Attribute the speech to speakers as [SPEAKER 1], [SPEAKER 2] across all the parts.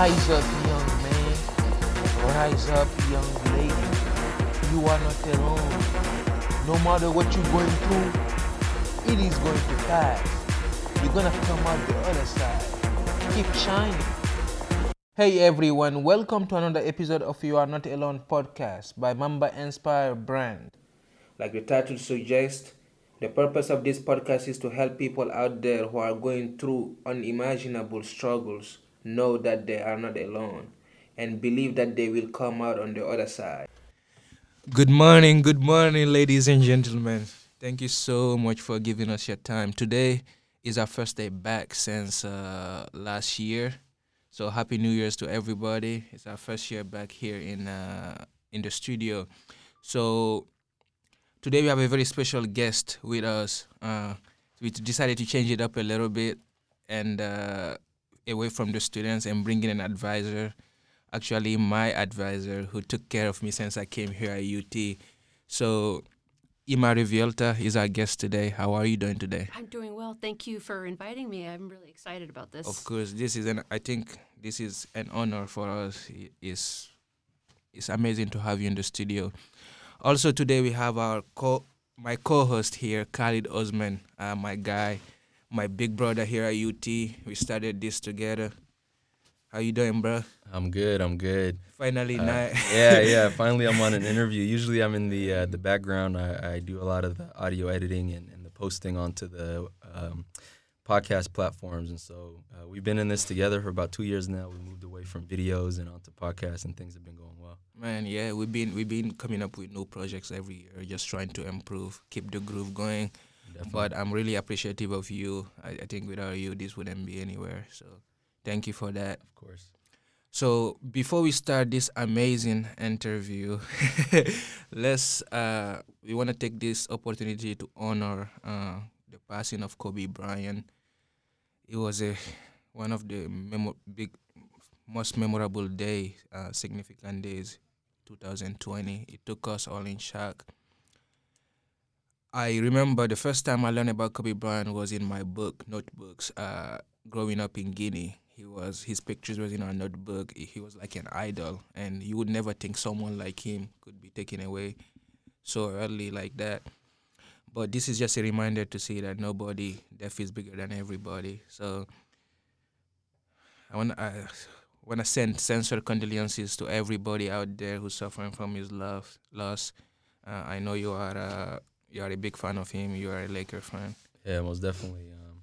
[SPEAKER 1] Rise up, young man. Rise up, young lady. You are not alone. No matter what you're going through, it is going to pass. You're gonna come out the other side. Keep shining. Hey everyone, welcome to another episode of You Are Not Alone podcast by Mamba Inspire Brand. Like the title suggests, the purpose of this podcast is to help people out there who are going through unimaginable struggles know that they are not alone and believe that they will come out on the other side. Good morning, good morning, ladies and gentlemen. Thank you so much for giving us your time. Today is our first day back since uh, last year. So happy New Year's to everybody. It's our first year back here in uh, in the studio. So today we have a very special guest with us. Uh, we decided to change it up a little bit and uh, away from the students and bring in an advisor. Actually, my advisor who took care of me since I came here at UT. So, Ima Rivielta is our guest today. How are you doing today?
[SPEAKER 2] I'm doing well. Thank you for inviting me. I'm really excited about this.
[SPEAKER 1] Of course, this is an. I think this is an honor for us. It's it's amazing to have you in the studio. Also today we have our co my co-host here, Khalid Osman, uh, my guy, my big brother here at UT. We started this together. How you doing, bro?
[SPEAKER 3] I'm good. I'm good.
[SPEAKER 1] Finally, uh, night.
[SPEAKER 3] yeah, yeah. Finally, I'm on an interview. Usually, I'm in the uh, the background. I, I do a lot of the audio editing and, and the posting onto the um, podcast platforms, and so uh, we've been in this together for about two years now. We moved away from videos and onto podcasts, and things have been going well.
[SPEAKER 1] Man, yeah, we've been we've been coming up with new projects every year, just trying to improve, keep the groove going. Definitely. But I'm really appreciative of you. I, I think without you, this wouldn't be anywhere. So thank you for that.
[SPEAKER 3] Of course.
[SPEAKER 1] So before we start this amazing interview, let's uh, we want to take this opportunity to honor uh, the passing of Kobe Bryant. It was a one of the memo- big, most memorable day, uh, significant days, 2020. It took us all in shock. I remember the first time I learned about Kobe Bryant was in my book, notebooks. Uh, growing up in Guinea, he was his pictures was in our notebook. He was like an idol, and you would never think someone like him could be taken away so early like that. But this is just a reminder to see that nobody death is bigger than everybody. So I want I want to send sincere condolences to everybody out there who's suffering from his love loss. Uh, I know you are. Uh, you are a big fan of him. You are a Laker fan.
[SPEAKER 3] Yeah, most definitely. Um,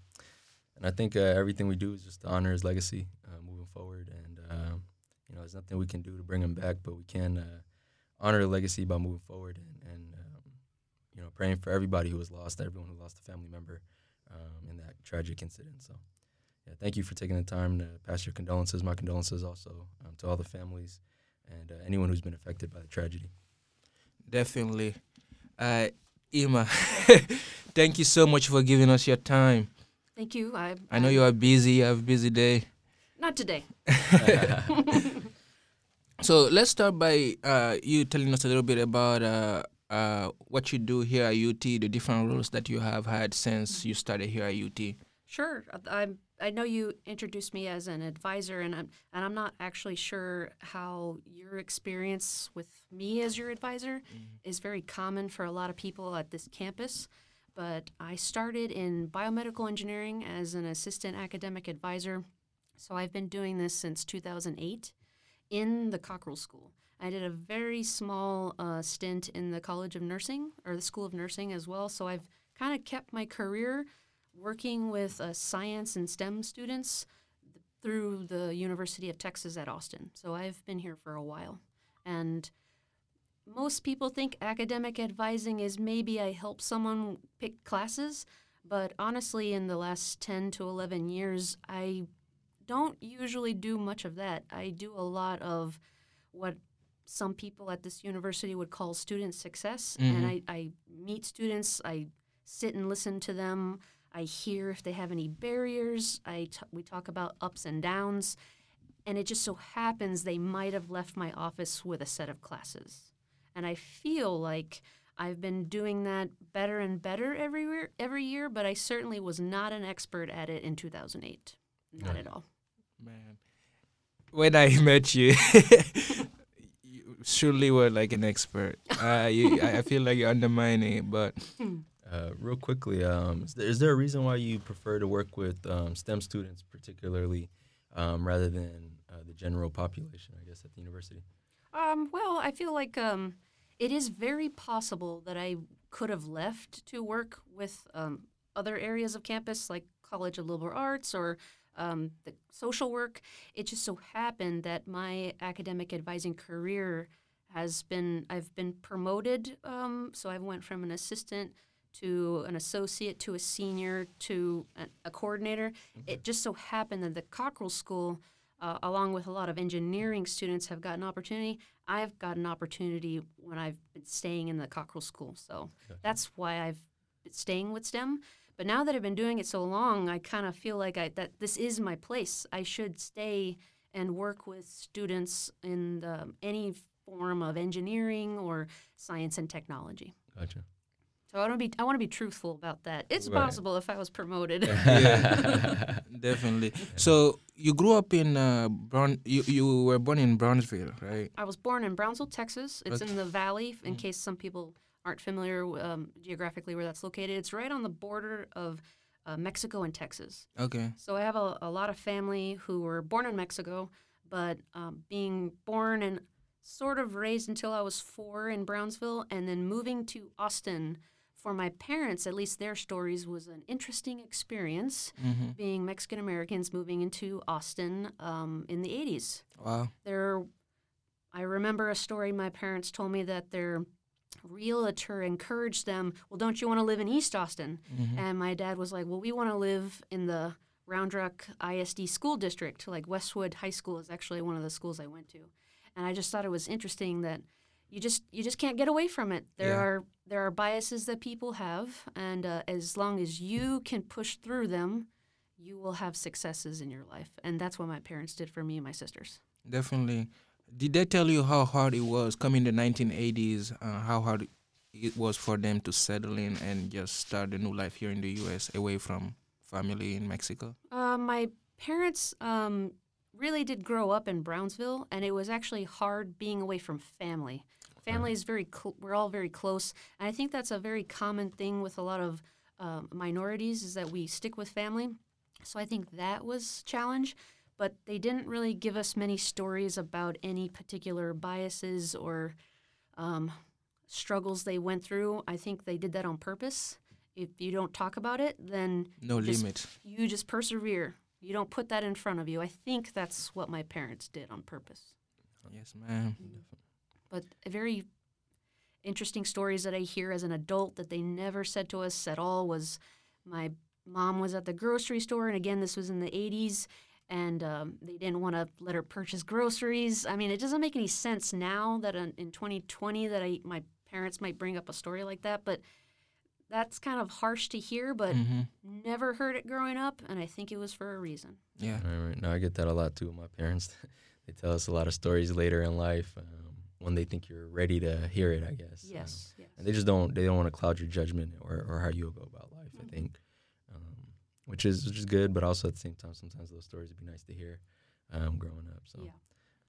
[SPEAKER 3] and I think uh, everything we do is just to honor his legacy uh, moving forward. And um, you know, there's nothing we can do to bring him back, but we can uh, honor the legacy by moving forward and, and um, you know, praying for everybody who was lost, everyone who lost a family member um, in that tragic incident. So, yeah, thank you for taking the time to pass your condolences. My condolences also um, to all the families and uh, anyone who's been affected by the tragedy.
[SPEAKER 1] Definitely. Uh, Ima, thank you so much for giving us your time.
[SPEAKER 2] Thank you. I,
[SPEAKER 1] I know you are busy. You have a busy day.
[SPEAKER 2] Not today.
[SPEAKER 1] so let's start by uh, you telling us a little bit about uh, uh, what you do here at UT, the different roles that you have had since you started here at UT.
[SPEAKER 2] Sure. I'm I know you introduced me as an advisor, and I'm and I'm not actually sure how your experience with me as your advisor mm-hmm. is very common for a lot of people at this campus. But I started in biomedical engineering as an assistant academic advisor, so I've been doing this since 2008 in the Cockrell School. I did a very small uh, stint in the College of Nursing or the School of Nursing as well, so I've kind of kept my career working with uh, science and STEM students through the University of Texas at Austin. So I've been here for a while. And most people think academic advising is maybe I help someone pick classes, but honestly, in the last 10 to 11 years, I don't usually do much of that. I do a lot of what some people at this university would call student success. Mm-hmm. And I, I meet students, I sit and listen to them. I hear if they have any barriers. I t- we talk about ups and downs, and it just so happens they might have left my office with a set of classes, and I feel like I've been doing that better and better every year, every year, but I certainly was not an expert at it in 2008. Not at all.
[SPEAKER 1] Man, when I met you, you surely were like an expert. Uh, you, I I feel like you're undermining it, but
[SPEAKER 3] Uh, real quickly, um, is, there, is there a reason why you prefer to work with um, STEM students, particularly, um, rather than uh, the general population? I guess at the university.
[SPEAKER 2] Um, well, I feel like um, it is very possible that I could have left to work with um, other areas of campus, like College of Liberal Arts or the social work. It just so happened that my academic advising career has been I've been promoted. So I went from an assistant to an associate to a senior to a, a coordinator. It just so happened that the Cockrell School, uh, along with a lot of engineering students, have gotten opportunity. I've got an opportunity when I've been staying in the Cockrell School, so that's why I've been staying with STEM. But now that I've been doing it so long, I kind of feel like I, that this is my place. I should stay and work with students in the, any form of engineering or science and technology.
[SPEAKER 3] Gotcha.
[SPEAKER 2] So I want to be I want to be truthful about that. It's
[SPEAKER 3] Right.
[SPEAKER 2] possible if I was promoted.
[SPEAKER 1] yeah, definitely. So you grew up in uh, Brown. You you were born in Brownsville, right?
[SPEAKER 2] I was born in Brownsville, Texas. It's in the valley. In case some people aren't familiar um, geographically where that's located, it's right on the border of uh, Mexico and Texas.
[SPEAKER 1] Okay.
[SPEAKER 2] So I have a, a lot of family who were born in Mexico, but um, being born and sort of raised until I was four in Brownsville, and then moving to Austin. For my parents, at least their stories was an interesting experience.
[SPEAKER 1] Mm-hmm.
[SPEAKER 2] Being Mexican Americans moving into Austin um, in the 80s.
[SPEAKER 1] Wow.
[SPEAKER 2] There, I remember a story my parents told me that their realtor encouraged them, Well, don't you want to live in East Austin?
[SPEAKER 1] Mm-hmm.
[SPEAKER 2] And my dad was like, Well, we want to live in the Round Rock ISD school district. Like Westwood High School is actually one of the schools I went to. And I just thought it was interesting that you just you just can't get away from it. There
[SPEAKER 1] Yeah.
[SPEAKER 2] are there are biases that people have, and uh, as long as you can push through them, you will have successes in your life. And that's what my parents did for me and my sisters.
[SPEAKER 1] Definitely. Did they tell you how hard it was coming the 1980s? Uh, how hard it was for them to settle in and just start a new life here in the U.S. away from family in Mexico?
[SPEAKER 2] Uh, my parents um, really did grow up in Brownsville, and it was actually hard being away from family. Family is very, cl- we're all very close, and I think that's a very common thing with a lot of um, minorities is that we stick with family. So I think that was challenge, but they didn't really give us many stories about any particular biases or um, struggles they went through. I think they did that on purpose. If you don't talk about it, then
[SPEAKER 1] No limit.
[SPEAKER 2] you just persevere. You don't put that in front of you. I think that's what my parents did on purpose.
[SPEAKER 1] Yes, ma'am.
[SPEAKER 2] But very interesting stories that I hear as an adult that they never said to us at all was my mom was at the grocery store, and again, this was in the 80s, and um, they didn't want to let her purchase groceries. I mean, it doesn't make any sense now that in, in 2020 that I my parents might bring up a story like that, but that's kind of harsh to hear, but
[SPEAKER 1] hmm
[SPEAKER 2] never heard it growing up, and I think it was for a reason.
[SPEAKER 1] Yeah.
[SPEAKER 3] Right, right. No, I get that a lot too with my parents. they tell us a lot of stories later in life um, when they think you're ready to hear it. I guess. Um,
[SPEAKER 2] Yes, yes.
[SPEAKER 3] and they just don't. They don't want to cloud your judgment or, or how you go about life. I think, um, which is which is good, but also at the same time, sometimes those stories would be nice to hear um, growing up. So
[SPEAKER 2] Yeah.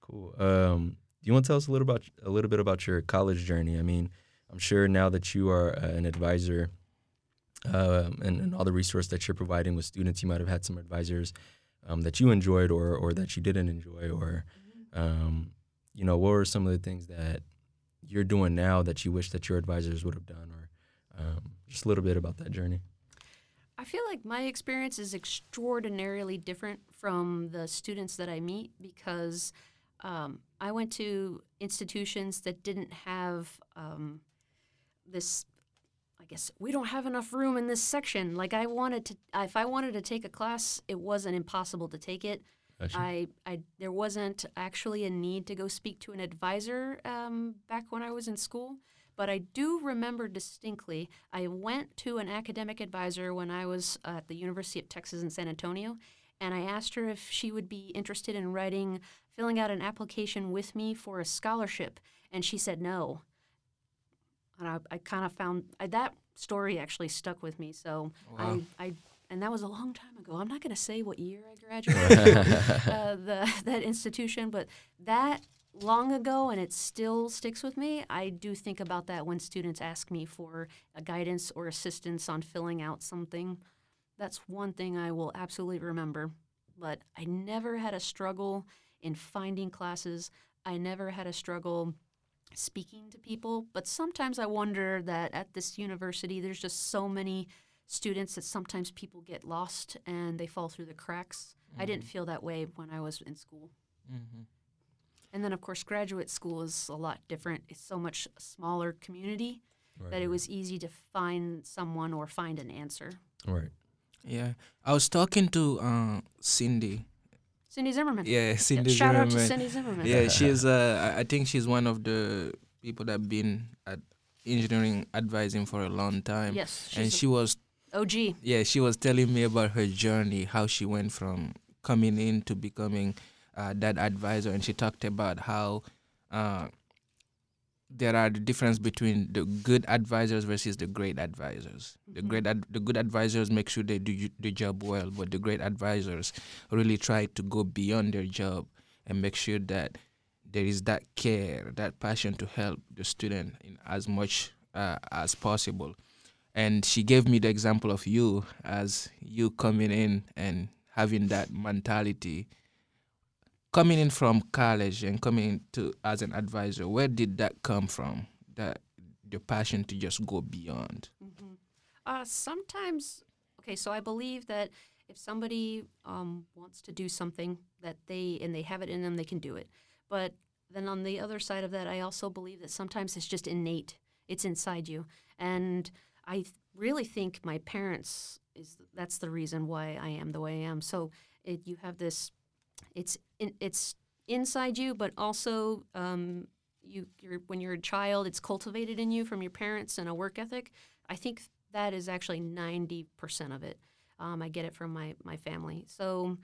[SPEAKER 3] cool. Um, do you want to tell us a little about a little bit about your college journey? I mean, I'm sure now that you are uh, an advisor. Um, and, and all the resource that you're providing with students, you might have had some advisors um, that you enjoyed or, or that you didn't enjoy, or um, you know, what were some of the things that you're doing now that you wish that your advisors would have done, or um, just a little bit about that journey.
[SPEAKER 2] I feel like my experience is extraordinarily different from the students that I meet because um, I went to institutions that didn't have um, this. I guess we don't have enough room in this section. Like I wanted to, if I wanted to take a class, it wasn't impossible to take it. I, I, there wasn't actually a need to go speak to an advisor um, back when I was in school, but I do remember distinctly. I went to an academic advisor when I was at the University of Texas in San Antonio, and I asked her if she would be interested in writing, filling out an application with me for a scholarship, and she said no. And I, I kind of found I, that story actually stuck with me. So
[SPEAKER 1] Wow.
[SPEAKER 2] I, I and that was a long time ago. I'm not going to say what year I graduated uh, the that institution, but that long ago, and it still sticks with me. I do think about that when students ask me for a guidance or assistance on filling out something. That's one thing I will absolutely remember. But I never had a struggle in finding classes. I never had a struggle speaking to people. But sometimes I wonder that at this university, there's just so many students that sometimes people get lost and they fall through the cracks. I didn't feel that way when I was in school.
[SPEAKER 1] Mm-hmm.
[SPEAKER 2] And then, of course, graduate school is a lot different. It's so much smaller community
[SPEAKER 3] Right,
[SPEAKER 2] that it was easy to find someone or find an answer.
[SPEAKER 3] right.
[SPEAKER 1] Yeah, I was talking to uh, Cindy.
[SPEAKER 2] Cindy Zimmerman.
[SPEAKER 1] Yeah, Cindy
[SPEAKER 2] Shout out to
[SPEAKER 1] Zimmerman.
[SPEAKER 2] Cindy Zimmerman.
[SPEAKER 1] Yeah, she's. Uh, I- think she's one of the people that have been at engineering advising for a long time.
[SPEAKER 2] Yes.
[SPEAKER 1] and she was
[SPEAKER 2] OG.
[SPEAKER 1] yeah she was telling me about her journey how she went from coming in to becoming uh, that advisor and she talked about how uh, there are the difference between the good advisors versus the great advisors the
[SPEAKER 2] Mhm.
[SPEAKER 1] great ad- the good advisors make sure they do the job well but the great advisors really try to go beyond their job and make sure that there is that care that passion to help the student in as much uh, as possible and she gave me the example of you as you coming in and having that mentality coming in from college and coming to as an advisor where did that come from that the passion to just go beyond
[SPEAKER 2] hmm Uh, sometimes, okay, so I believe that if somebody um, wants to do something that they and they have it in them, they can do it. But then on the other side of that, I also believe that sometimes it's just innate. It's inside you, and I th- really think my parents is that's the reason why I am the way I am. So it, you have this, it's in, it's inside you, but also um, you you're, when you're a child, it's cultivated in you from your parents and a work ethic. I think that is actually 90% of it. Um, I get it from my, my family. So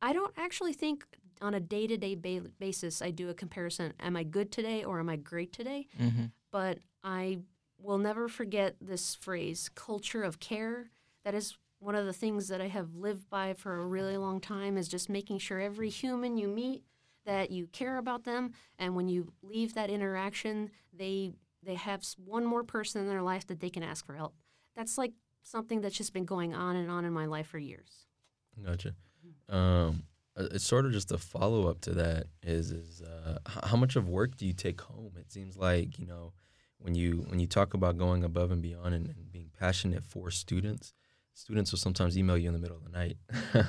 [SPEAKER 2] I don't actually think on a day to day basis I do a comparison. Am I good today or am I great today?
[SPEAKER 1] mm-hmm.
[SPEAKER 2] But I will never forget this phrase culture of care. That is one of the things that I have lived by for a really long time is just making sure every human you meet that you care about them and when you leave that interaction they they have one more person in their life that they can ask for help that's like something that's just been going on and on in my life for years
[SPEAKER 3] Gotcha. Um, uh, it's sort of just a follow up to that. Is is uh, how much of work do you take home? It seems like you know when you when you talk about going above and beyond and, and being passionate for students, students will sometimes email you in the middle of the night,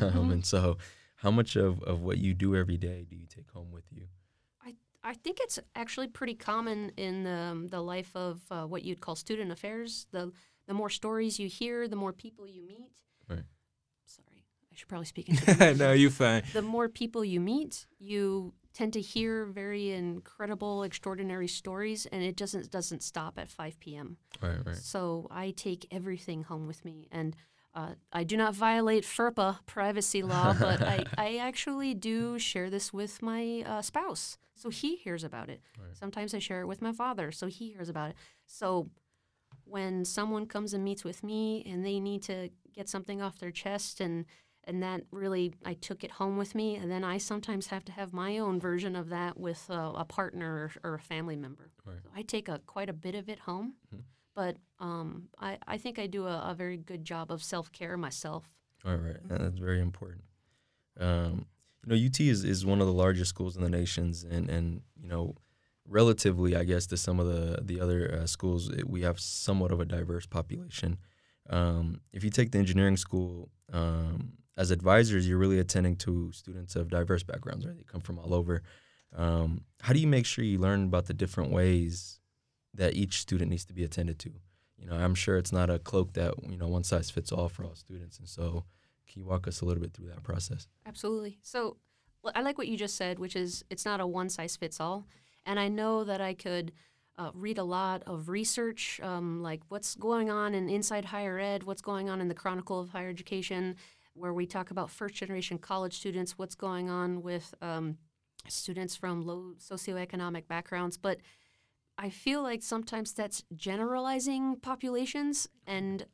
[SPEAKER 3] um, and so how much of, of what you do every day do you take home with you?
[SPEAKER 2] I I think it's actually pretty common in the, the life of uh, what you'd call student affairs. The the more stories you hear, the more people you meet.
[SPEAKER 3] Right.
[SPEAKER 2] Sorry, I should probably speak into the
[SPEAKER 1] no you fine
[SPEAKER 2] the more people you meet, you tend to hear very incredible, extraordinary stories, and it doesn't doesn't stop at 5 p.m.
[SPEAKER 3] Right, right.
[SPEAKER 2] So I take everything home with me, and uh, I do not violate FERPA privacy law, but I, I actually do share this with my uh, spouse, so he hears about it.
[SPEAKER 3] Right.
[SPEAKER 2] Sometimes I share it with my father, so he hears about it. So when someone comes and meets with me and they need to get something off their chest and and that really I took it home with me and then I sometimes have to have my own version of that with uh, a partner or, or a family member.
[SPEAKER 3] Right.
[SPEAKER 2] So I take a quite a bit of it home,
[SPEAKER 3] Mhm.
[SPEAKER 2] But um, I, I think I do a, a very good job of self care myself.
[SPEAKER 3] All right, and that's very important. Um, you know, UT is, is one of the largest schools in the nations, and and you know, relatively, I guess, to some of the the other uh, schools, it, we have somewhat of a diverse population. Um, if you take the engineering school um, as advisors, you're really attending to students of diverse backgrounds, right? They come from all over. Um, how do you make sure you learn about the different ways that each student needs to be attended to? You know, I'm sure it's not a cloak that you know one size fits all for all students, and so can you walk us a little bit through that process?
[SPEAKER 2] Absolutely. So I like what you just said, which is it's not a one size fits all. And I know that I could uh, read a lot of research, um, like what's going on in inside higher ed, what's going on in the Chronicle of Higher Education, where we talk about first generation college students, what's going on with um, students from low socioeconomic backgrounds. But I feel like sometimes that's generalizing populations, and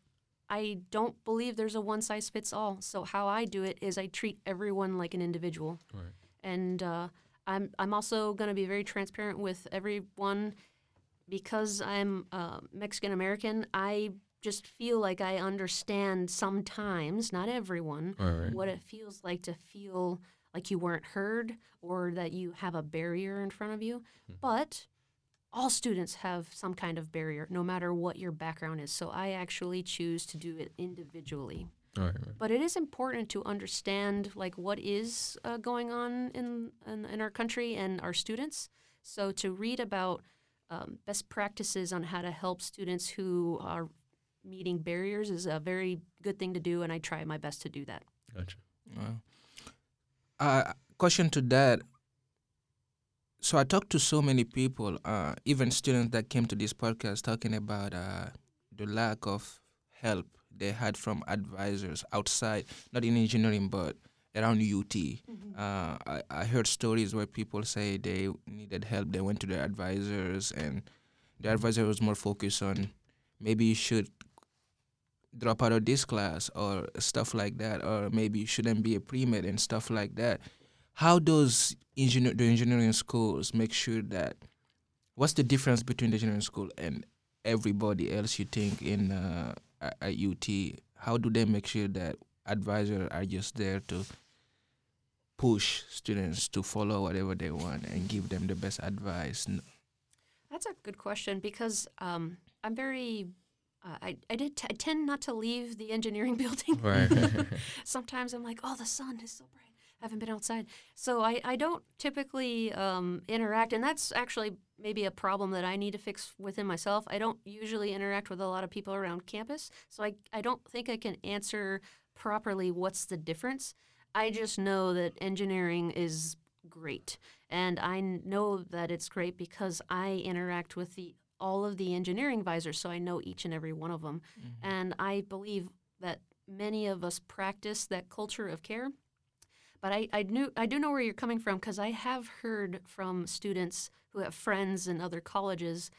[SPEAKER 2] I don't believe there's a one size fits all. So how I do it is I treat everyone like an individual,
[SPEAKER 3] Right.
[SPEAKER 2] and uh, I'm I'm also going to be very transparent with everyone because I'm uh, Mexican American. I just feel like I understand sometimes, not everyone,
[SPEAKER 3] Right,
[SPEAKER 2] what it feels like to feel like you weren't heard or that you have a barrier in front of you. But all students have some kind of barrier, no matter what your background is. So I actually choose to do it individually.
[SPEAKER 3] All right, right.
[SPEAKER 2] But it is important to understand like what is uh, going on in, in in our country and our students. So to read about um, best practices on how to help students who are meeting barriers is a very good thing to do, and I try my best to do that.
[SPEAKER 3] Gotcha.
[SPEAKER 1] Wow. Uh, question to that. So I talked to so many people, uh, even students that came to this podcast, talking about uh, the lack of help they had from advisors outside, not in engineering, but around UT. Uh, I, I heard stories where people say they needed help. They went to their advisors, and the advisor was more focused on maybe you should drop out of this class or stuff like that, or maybe you shouldn't be a pre med and stuff like that. How does engineer the engineering schools make sure that? What's the difference between the engineering school and everybody else you think in uh, at at UT? How do they make sure that advisors are just there to push students to follow whatever they want and give them the best advice?
[SPEAKER 2] That's a good question because um, I'm very. Uh, I I did t- I tend not to leave the engineering building.
[SPEAKER 3] Right.
[SPEAKER 2] Sometimes I'm like, oh, the sun is so bright. Haven't been outside, so I I don't typically um, interact, and that's actually maybe a problem that I need to fix within myself. I don't usually interact with a lot of people around campus, so I I don't think I can answer properly what's the difference. I just know that engineering is great, and I know that it's great because I interact with the all of the engineering advisors, so I know each and every one of them, and I believe that many of us practice that culture of care. But I, I knew I do know where you're coming from because I have heard from students who have friends in other colleges,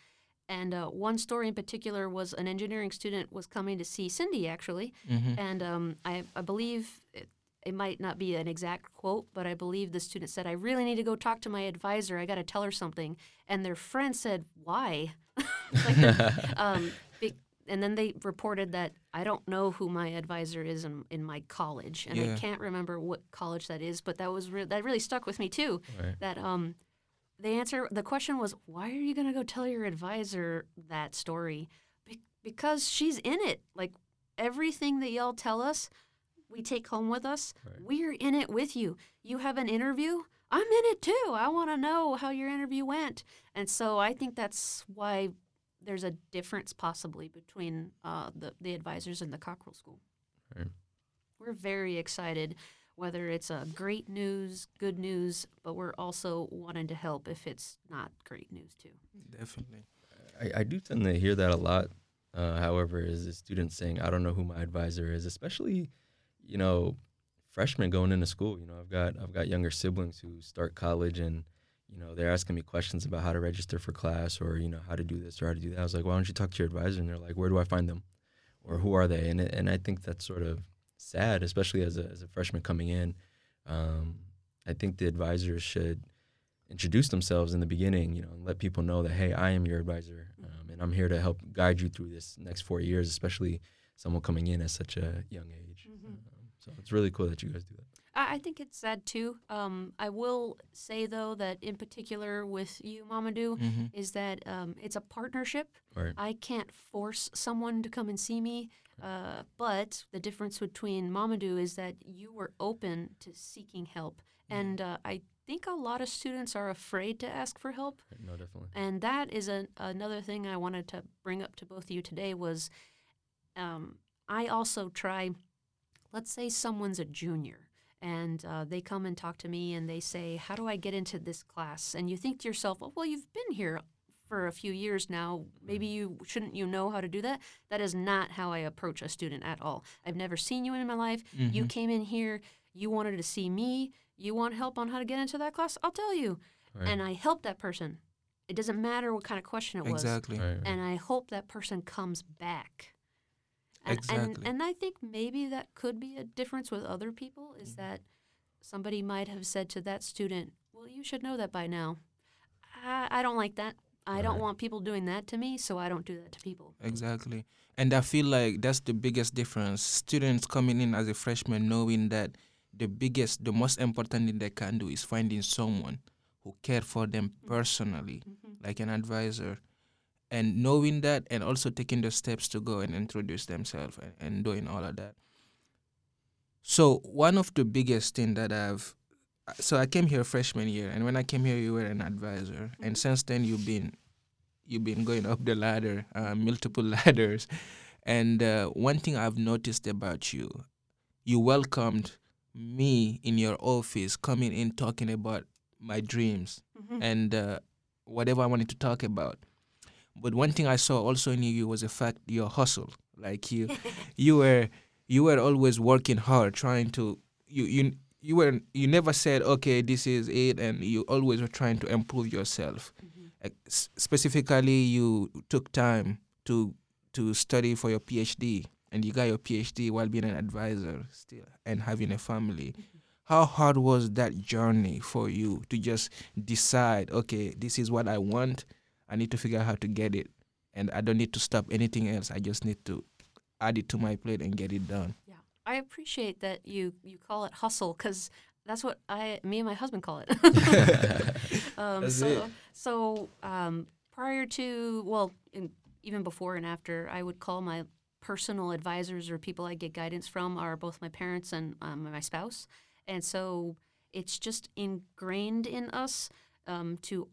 [SPEAKER 2] and uh, one story in particular was an engineering student was coming to see Cindy actually, and um, I, I believe it, it might not be an exact quote, but I believe the student said, "I really need to go talk to my advisor. I got to tell her something." And their friend said, "Why?" like, um, be, and then they reported that I don't know who my advisor is in, in my college, and I can't remember what college that is. But that was re- that really stuck with me too.
[SPEAKER 3] Right.
[SPEAKER 2] That um, the answer, the question was, why are you gonna go tell your advisor that story? Be- because she's in it. Like everything that y'all tell us, we take home with us.
[SPEAKER 3] Right.
[SPEAKER 2] We're in it with you. You have an interview. I'm in it too. I want to know how your interview went. And so I think that's why there's a difference possibly between uh, the, the advisors and the Cockrell School.
[SPEAKER 3] Right.
[SPEAKER 2] We're very excited, whether it's a great news, good news, but we're also wanting to help if it's not great news too.
[SPEAKER 1] Definitely.
[SPEAKER 3] I, I do tend to hear that a lot. Uh, however, is the students saying, "I don't know who my advisor is," especially, you know, freshmen going into school. You know, I've got I've got younger siblings who start college, and you know, they're asking me questions about how to register for class, or you know, how to do this or how to do that. I was like, "Why don't you talk to your advisor?" And they're like, "Where do I find them?" Or who are they? And and I think that's sort of sad, especially as a as a freshman coming in. Um, I think the advisors should introduce themselves in the beginning, you know, and let people know that hey, I am your advisor, um, and I'm here to help guide you through this next four years, especially someone coming in at such a young age. Um, so it's really cool that you guys do that.
[SPEAKER 2] I, I think it's sad too. Um, I will say though that in particular with you, Mamadou,
[SPEAKER 1] Mm-hmm.
[SPEAKER 2] is that um, it's a partnership.
[SPEAKER 3] Right.
[SPEAKER 2] I can't force someone to come and see me, uh, but the difference between Mamadou is that you were open to seeking help, and uh, I think a lot of students are afraid to ask for help.
[SPEAKER 3] No, definitely.
[SPEAKER 2] And that is a, another thing I wanted to bring up to both of you today was um, I also try, let's say someone's a junior and uh, they come and talk to me and they say, How do I get into this class? And you think to yourself, oh, Well, you've been here for a few years now. Maybe you shouldn't you know how to do that? That is not how I approach a student at all. I've never seen you in my life. You came in here, you wanted to see me, you want help on how to get into that class? I'll tell you.
[SPEAKER 3] Right.
[SPEAKER 2] And I help that person. It doesn't matter what kind of question it was.
[SPEAKER 1] Exactly.
[SPEAKER 3] Right, right.
[SPEAKER 2] And I hope that person comes back. And,
[SPEAKER 1] Exactly.
[SPEAKER 2] and and I think maybe that could be a difference with other people is
[SPEAKER 1] Mm-hmm.
[SPEAKER 2] that somebody might have said to that student, "Well, you should know that by now." I, I don't like that. I don't want people doing that to me, so I don't do that to people.
[SPEAKER 1] Exactly. And I feel like that's the biggest difference. Students coming in as a freshman knowing that the biggest, the most important thing they can do is finding someone who cared for them personally,
[SPEAKER 2] Mhm.
[SPEAKER 1] like an advisor. And knowing that and also taking the steps to go and introduce themselves and, and doing all of that. So one of the biggest thing that I've so I came here freshman year and when I came here you were an advisor and since then you've been you've been going up the ladder, uh, multiple ladders. And uh, one thing I've noticed about you, you welcomed me in your office, coming in talking about my dreams
[SPEAKER 2] Mhm.
[SPEAKER 1] and uh, whatever I wanted to talk about. But one thing I saw also in you was the fact your hustle. Like you, you were you were always working hard, trying to you you you were you never said okay this is it, and you always were trying to improve yourself
[SPEAKER 2] Mhm.
[SPEAKER 1] like, s- specifically you took time to to study for your PhD and you got your PhD while being an advisor still and having a family. How hard was that journey for you to just decide, okay, this is what I want. I need to figure out how to get it. And I don't need to stop anything else. I just need to add it to my plate and get it done.
[SPEAKER 2] Yeah, I appreciate that you you call it hustle because that's what I me and my husband call it. um,
[SPEAKER 3] That's
[SPEAKER 2] so
[SPEAKER 3] it.
[SPEAKER 2] so um, prior to well, in, even before and after, I would call my personal advisors or people I get guidance from are both my parents and um, my spouse, and so it's just ingrained in us um, to just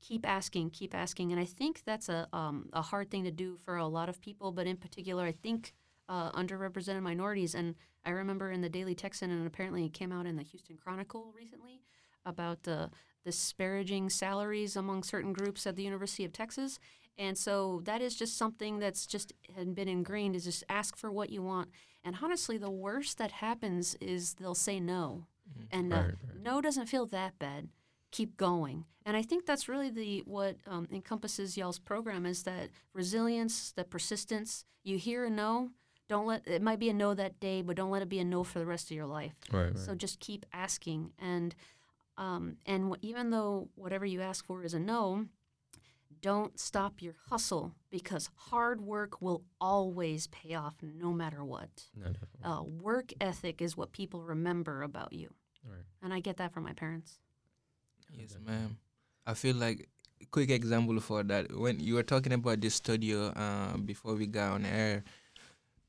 [SPEAKER 2] keep asking, keep asking, and I think that's a um, a hard thing to do for a lot of people, but in particular, I think uh, underrepresented minorities. And I remember in the Daily Texan, and apparently it came out in the Houston Chronicle recently about uh, disparaging salaries among certain groups at the University of Texas. And so that is just something that's just had been ingrained is just ask for what you want. And honestly, the worst that happens is they'll say no. And uh,
[SPEAKER 3] Right, right.
[SPEAKER 2] no doesn't feel that bad. Keep going. And I think that's really the what um, encompasses y'all's program is that resilience, that persistence. You hear a no, don't let it might be a no that day, but don't let it be a no for the rest of your life.
[SPEAKER 3] Right, right.
[SPEAKER 2] So just keep asking, and um, and wh- even though whatever you ask for is a no, don't stop your hustle because hard work will always pay off no matter what.
[SPEAKER 3] no.
[SPEAKER 2] Uh, work ethic is what people remember about you,
[SPEAKER 3] Right.
[SPEAKER 2] and I get that from my parents.
[SPEAKER 1] Yes, ma'am. I feel like quick example for that when you were talking about this studio uh, before we got on air.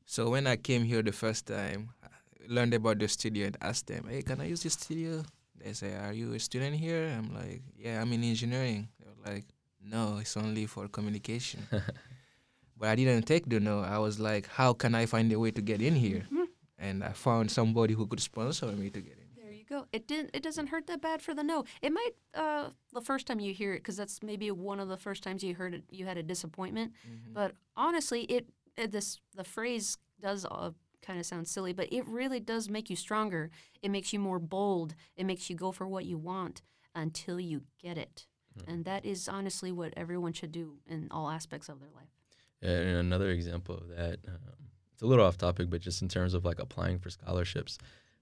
[SPEAKER 1] So when I came here the first time, I learned about the studio and asked them, "Hey, can I use this studio?" They say, "Are you a student here?" I'm like, "Yeah, I'm in engineering." They were like, "No, it's only for communication." but I didn't take the no. I was like, "How can I find a way to get in here?"
[SPEAKER 2] Mhm.
[SPEAKER 1] And I found somebody who could sponsor me to get in.
[SPEAKER 2] There you go. It didn't. It doesn't hurt that bad for the no. It might uh, the first time you hear it because that's maybe one of the first times you heard it. You had a disappointment. But honestly, it, it this the phrase does uh, kind of sound silly, but it really does make you stronger. It makes you more bold. It makes you go for what you want until you get it. And that is honestly what everyone should do in all aspects of their life.
[SPEAKER 3] And another example of that, um, it's a little off topic, but just in terms of like applying for scholarships.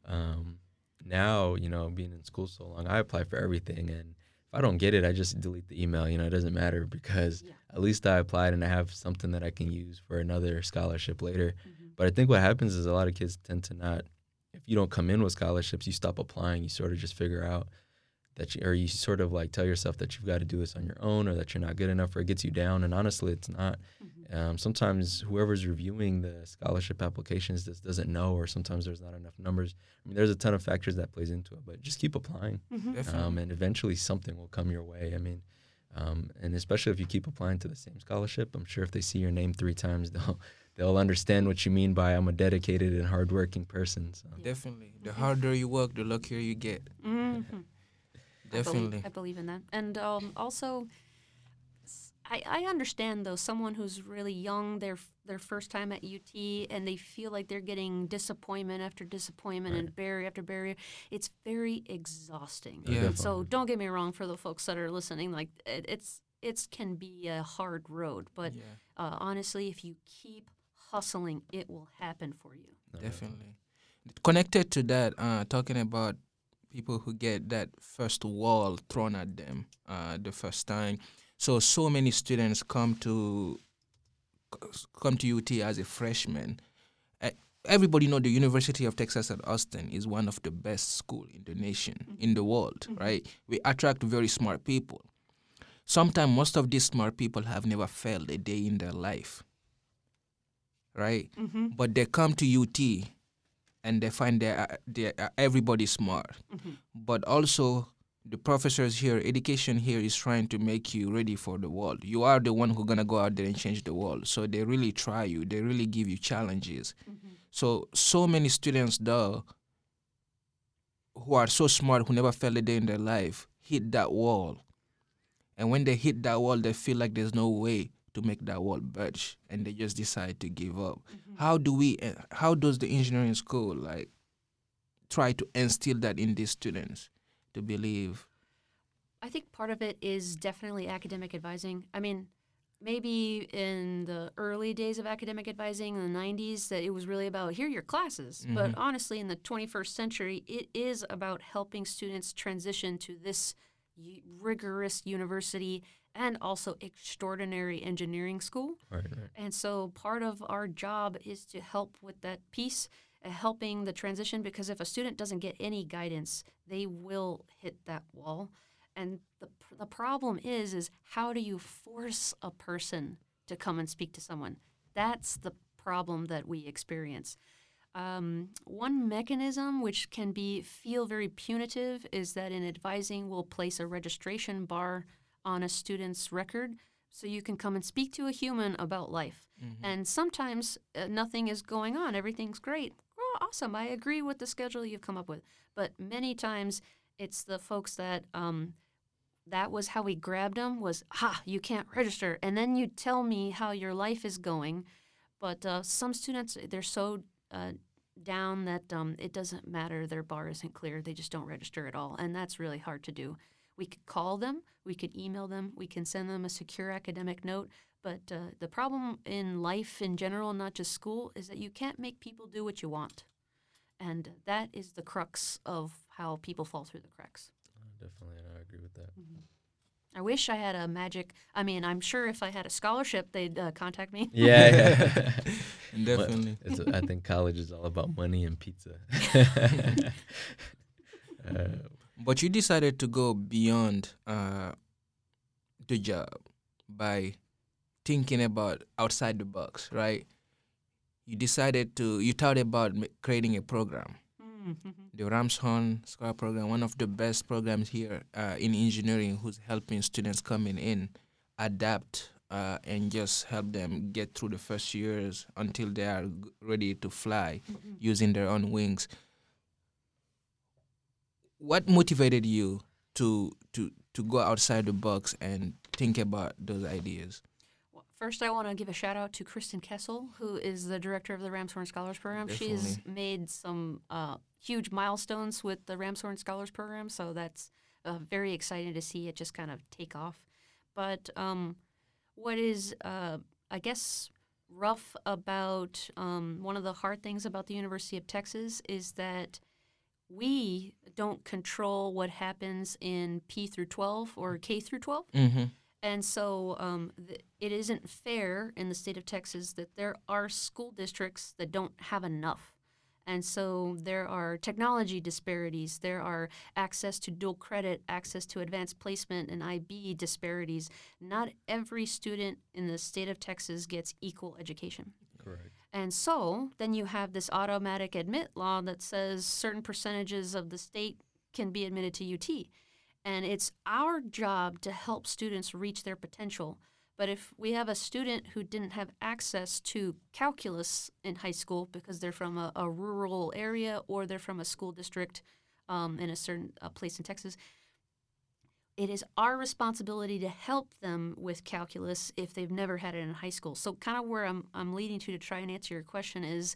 [SPEAKER 3] Um, now, you know, being in school so long, I apply for everything, and if I don't get it, I just delete the email. You know, it doesn't matter because
[SPEAKER 2] Yeah.
[SPEAKER 3] at least I applied and I have something that I can use for another scholarship later.
[SPEAKER 2] Mhm.
[SPEAKER 3] But I think what happens is a lot of kids tend to not. If you don't come in with scholarships, you stop applying. You sort of just figure out that you, or you sort of like tell yourself that you've got to do this on your own, or that you're not good enough, or it gets you down. And honestly, it's not.
[SPEAKER 2] Mhm.
[SPEAKER 3] Um, sometimes whoever's reviewing the scholarship applications just doesn't know, or sometimes there's not enough numbers. I mean, there's a ton of factors that plays into it, but just keep applying,
[SPEAKER 2] Mhm.
[SPEAKER 3] Um, and eventually something will come your way. I mean, um, and especially if you keep applying to the same scholarship, I'm sure if they see your name three times, they'll they'll understand what you mean by I'm a dedicated and hardworking person. So.
[SPEAKER 1] Definitely. The harder you work, the luckier you get.
[SPEAKER 2] Mhm. I
[SPEAKER 1] Definitely.
[SPEAKER 2] believe, I believe in that. And um, also, I understand though someone who's really young, their their first time at UT, and they feel like they're getting disappointment after disappointment and barrier after barrier. It's very exhausting.
[SPEAKER 1] Yeah.
[SPEAKER 2] So don't get me wrong for the folks that are listening. Like it, it's it's can be a hard road, but
[SPEAKER 1] yeah.
[SPEAKER 2] uh, honestly, if you keep hustling, it will happen for you.
[SPEAKER 1] Definitely. Connected to that, uh, talking about people who get that first wall thrown at them uh, the first time. So so many students come to come to UT as a freshman. Uh, everybody know the University of Texas at Austin is one of the best school in the nation, in the world, right? We attract very smart people. Sometimes most of these smart people have never failed a day in their life, right?
[SPEAKER 2] Mm-hmm.
[SPEAKER 1] But they come to UT and they find that they everybody smart.
[SPEAKER 2] Mm-hmm.
[SPEAKER 1] But also the professors here, education here is trying to make you ready for the world. You are the one who gonna go out there and change the world. So they really try you. They really give you challenges.
[SPEAKER 2] Mm-hmm.
[SPEAKER 1] So so many students though who are so smart who never failed a day in their life hit that wall. And when they hit that wall, they feel like there's no way to make that wall budge, and they just decide to give up. How do we? eh, How does the engineering school like try to instill that in these students to believe?
[SPEAKER 2] I think part of it is definitely academic advising. I mean, maybe in the early days of academic advising in the 90s that it was really about here are your classes. But honestly, in the 21st century, it is about helping students transition to this rigorous university and also extraordinary engineering school.
[SPEAKER 3] Right, right.
[SPEAKER 2] And so part of our job is to help with that piece, uh, helping the transition because if a student doesn't get any guidance, they will hit that wall. And the, pr- the problem is is how do you force a person to come and speak to someone? That's the problem that we experience. Um, one mechanism which can be feel very punitive is that in advising we'll place a registration bar on a student's record so you can come and speak to a human about life. And sometimes uh, nothing is going on, everything's great. Oh, awesome, I agree with the schedule you've come up with. But many times it's the folks that um, that was how we grabbed them was ha you can't register. And then you tell me how your life is going. But uh, some students they're so uh, down that um, it doesn't matter. Their bar isn't clear. They just don't register at all. And that's really hard to do we could call them we could email them we can send them a secure academic note but uh, the problem in life in general not just school is that you can't make people do what you want and that is the crux of how people fall through the cracks
[SPEAKER 3] Uh, definitely, and I agree with that.
[SPEAKER 2] I wish I had a magic. I mean, I'm sure if I had a scholarship, they'd uh, contact me.
[SPEAKER 3] Yeah, yeah.
[SPEAKER 1] Definitely.
[SPEAKER 3] it's, I think college is all about money and pizza. uh,
[SPEAKER 1] But you decided to go beyond uh, the job by thinking about outside the box, right? You decided to, you thought about creating a program.
[SPEAKER 2] Mhm.
[SPEAKER 1] The Ramshorn Scholar Program, one of the best programs here uh, in engineering, who's helping students coming in adapt uh, and just help them get through the first years until they are ready to fly using their own wings. What motivated you to to to go outside the box and think about those ideas?
[SPEAKER 2] Well, First, I want to give a shout out to Kristen Kessel, who is the director of the Ramshorn Scholars Program. She's made some uh, huge milestones with the Ramshorn Scholars Program, so that's uh, very exciting to see it just kind of take off. But um, what is, uh, I guess, rough about um, one of the hard things about the University of Texas is that we don't control what happens in P through 12 or K through 12.
[SPEAKER 1] Mm-hmm.
[SPEAKER 2] And so um, th- it isn't fair in the state of Texas that there are school districts that don't have enough. And so there are technology disparities, there are access to dual credit, access to advanced placement, and IB disparities. Not every student in the state of Texas gets equal education.
[SPEAKER 3] correct.
[SPEAKER 2] And so then you have this automatic admit law that says certain percentages of the state can be admitted to UT. And it's our job to help students reach their potential. But if we have a student who didn't have access to calculus in high school because they're from a, a rural area or they're from a school district um, in a certain uh, place in Texas, it is our responsibility to help them with calculus if they've never had it in high school. So, kind of where I'm, I'm leading to to try and answer your question is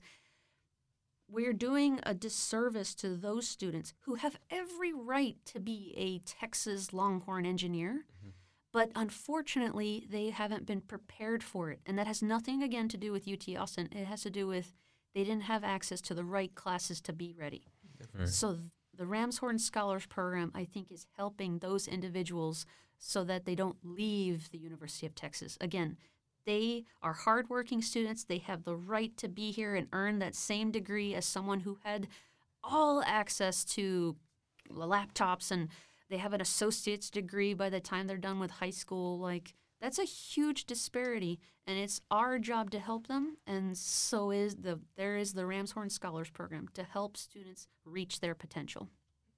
[SPEAKER 2] we're doing a disservice to those students who have every right to be a Texas Longhorn engineer, mm-hmm. But unfortunately, they haven't been prepared for it. And that has nothing, again, to do with UT Austin. It has to do with they didn't have access to the right classes to be ready.
[SPEAKER 3] Right.
[SPEAKER 2] So the Ramshorn Scholars Program, I think, is helping those individuals so that they don't leave the University of Texas. Again, they are hardworking students. They have the right to be here and earn that same degree as someone who had all access to laptops and they have an associate's degree by the time they're done with high school. Like, that's a huge disparity, and it's our job to help them. And so is the there is the Ramshorn Scholars Program to help students reach their potential.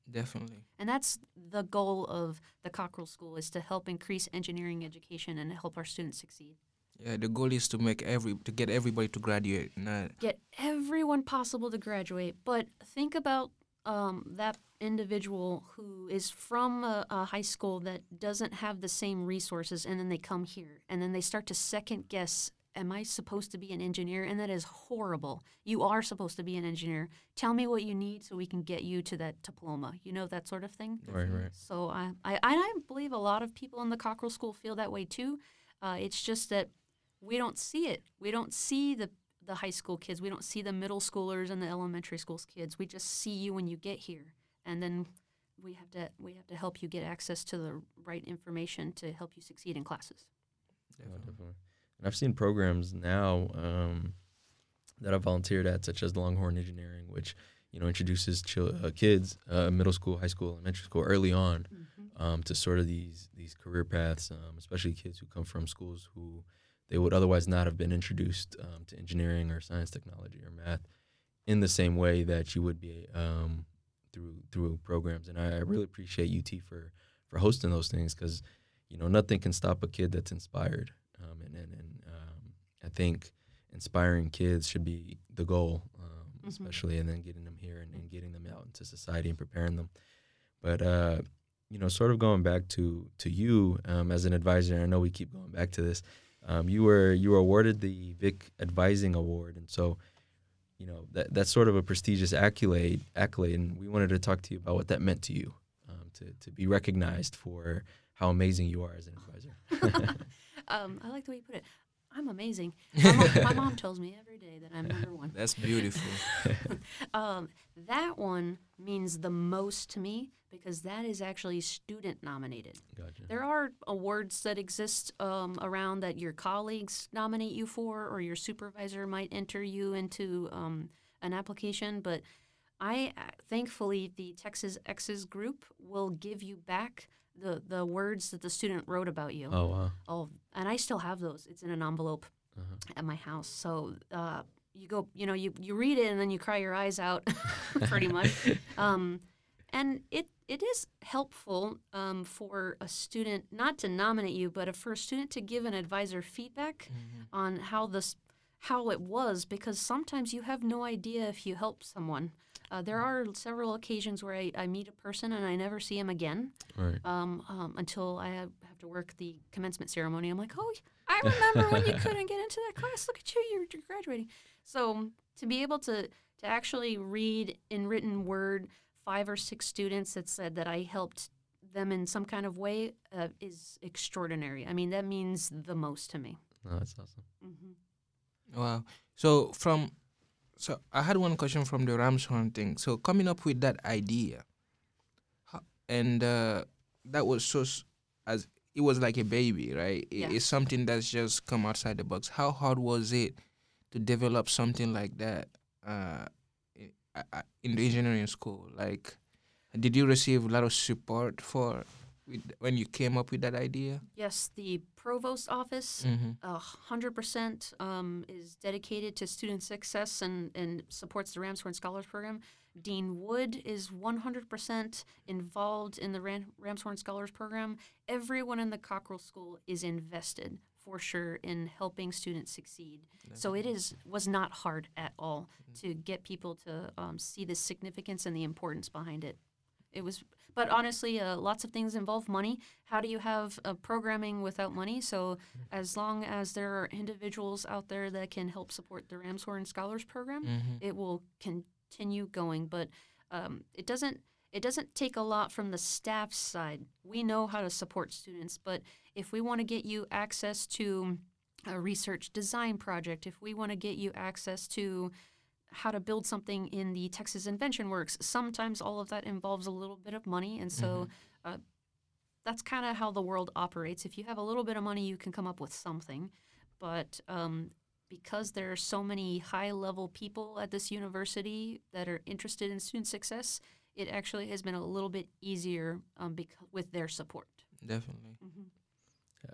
[SPEAKER 1] Definitely.
[SPEAKER 2] And that's the goal of the Cockrell School is to help increase engineering education and help our students succeed.
[SPEAKER 1] Yeah, the goal is to make every to get everybody to graduate. Not
[SPEAKER 2] Get everyone possible to graduate, but think about um, that individual who is from a, a high school that doesn't have the same resources, and then they come here, and then they start to second guess. Am I supposed to be an engineer? And that is horrible. You are supposed to be an engineer. Tell me what you need so we can get you to that diploma. You know that sort of thing.
[SPEAKER 3] Right, right.
[SPEAKER 2] So I, I, I believe a lot of people in the Cockrell School feel that way too. Uh, it's just that we don't see it. We don't see the the high school kids. We don't see the middle schoolers and the elementary schools kids. We just see you when you get here, and then we have to we have to help you get access to the right information to help you succeed in classes.
[SPEAKER 3] Yeah, definitely. And I've seen programs now um, that I've volunteered at, such as Longhorn Engineering, which you know introduces chil- uh, kids, uh, middle school, high school, elementary school, early on, um, to sort of these these career paths, um, especially kids who come from schools who they would otherwise not have been introduced um, to engineering or science, technology, or math in the same way that you would be um, through through programs. And I, I really appreciate UT for for hosting those things because you know nothing can stop a kid that's inspired, um, and and, and um, I think inspiring kids should be the goal, um,
[SPEAKER 2] Mhm.
[SPEAKER 3] especially and then getting them here and, and getting them out into society and preparing them. But uh, you know, sort of going back to to you um, as an advisor. I know we keep going back to this. Um, you were you were awarded the Vic Advising Award, and so you know that that's sort of a prestigious accolade. Accolade, and we wanted to talk to you about what that meant to you, um, to to be recognized for how amazing you are as an advisor.
[SPEAKER 2] um, I like the way you put it. I'm amazing. My mom, my mom tells me every day that I'm number one.
[SPEAKER 1] That's beautiful.
[SPEAKER 2] Um, that one means the most to me because that is actually student nominated.
[SPEAKER 3] gotcha.
[SPEAKER 2] There are awards that exist um, around that your colleagues nominate you for, or your supervisor might enter you into um, an application. But I, uh, thankfully, the Texas Exes group will give you back the, the words that the student wrote about you.
[SPEAKER 3] Oh wow.
[SPEAKER 2] Oh, and I still have those. It's in an envelope
[SPEAKER 3] Uh-huh.
[SPEAKER 2] at my house. So uh, you go, you know, you, you read it and then you cry your eyes out, pretty much. Um, and it it is helpful um, for a student not to nominate you, but for a student to give an advisor feedback on how this how it was, because sometimes you have no idea if you help someone. Uh, there are several occasions where I, I meet a person and I never see him again
[SPEAKER 3] Right.
[SPEAKER 2] um, um, until I have, have to work the commencement ceremony. I'm like, oh, I remember when you couldn't get into that class. Look at you, you're, you're graduating. So to be able to to actually read in written word five or six students that said that I helped them in some kind of way uh, is extraordinary. I mean, that means the most to me.
[SPEAKER 3] No, that's awesome.
[SPEAKER 2] hmm
[SPEAKER 1] Wow. So from so I had one question from the Ramshorn thing. So coming up with that idea, and uh, that was so as it was like a baby, right? It-
[SPEAKER 2] Yeah.
[SPEAKER 1] It's something that's just come outside the box. How hard was it to develop something like that uh, in the engineering school? Like, did you receive a lot of support for with, when you came up with that idea?
[SPEAKER 2] Yes, the provost office
[SPEAKER 1] Mm-hmm.
[SPEAKER 2] a hundred percent um, is dedicated to student success and, and supports the Ramshorn Scholars Program. Dean Wood is one hundred percent involved in the Ram- Ramshorn Scholars Program. Everyone in the Cockrell School is invested for sure in helping students succeed. So it is was not hard at all to get people to um, see the significance and the importance behind it. It was, but honestly, uh, lots of things involve money. How do you have uh, programming without money? So, as long as there are individuals out there that can help support the Ramshorn Scholars Program,
[SPEAKER 1] Mm-hmm.
[SPEAKER 2] it will continue going. But um, it doesn't. it doesn't take a lot from the staff side. We know how to support students, but if we want to get you access to a research design project, if we want to get you access to how to build something in the Texas Invention Works, sometimes all of that involves a little bit of money. And so uh, that's kind of how the world operates. If you have a little bit of money, you can come up with something. But um, because there are so many high level people at this university that are interested in student success, it actually has been a little bit easier um, bec- with their support.
[SPEAKER 1] Definitely.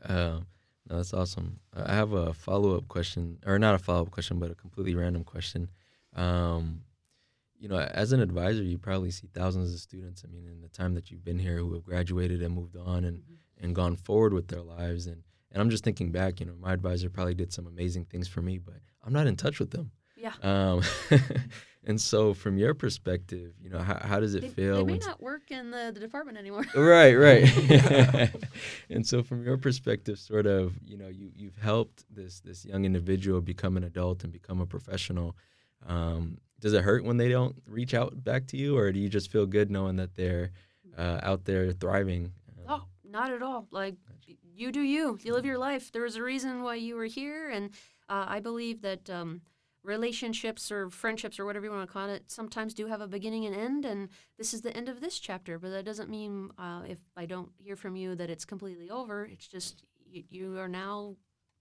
[SPEAKER 3] Um, no, that's awesome. Uh, I have a follow up question, or not a follow up question, but a completely random question. Um, you know, as an advisor, you probably see thousands of students. I mean, in the time that you've been here, who have graduated and moved on and, and gone forward with their lives. And and I'm just thinking back. You know, my advisor probably did some amazing things for me, but I'm not in touch with them.
[SPEAKER 2] Yeah.
[SPEAKER 3] Um, and so, from your perspective, you know, how, how does it
[SPEAKER 2] They,
[SPEAKER 3] feel?
[SPEAKER 2] they may not work in the, the department anymore.
[SPEAKER 3] right right and so from your perspective sort of you know you you've helped this this young individual become an adult and become a professional um, does it hurt when they don't reach out back to you or do you just feel good knowing that they're uh, out there thriving
[SPEAKER 2] Oh, not at all. Like you do you. You live your life. There was a reason why you were here, and uh, I believe that um, relationships or friendships or whatever you want to call it sometimes do have a beginning and end. And this is the end of this chapter, but that doesn't mean uh, if I don't hear from you that it's completely over. It's just you, you are now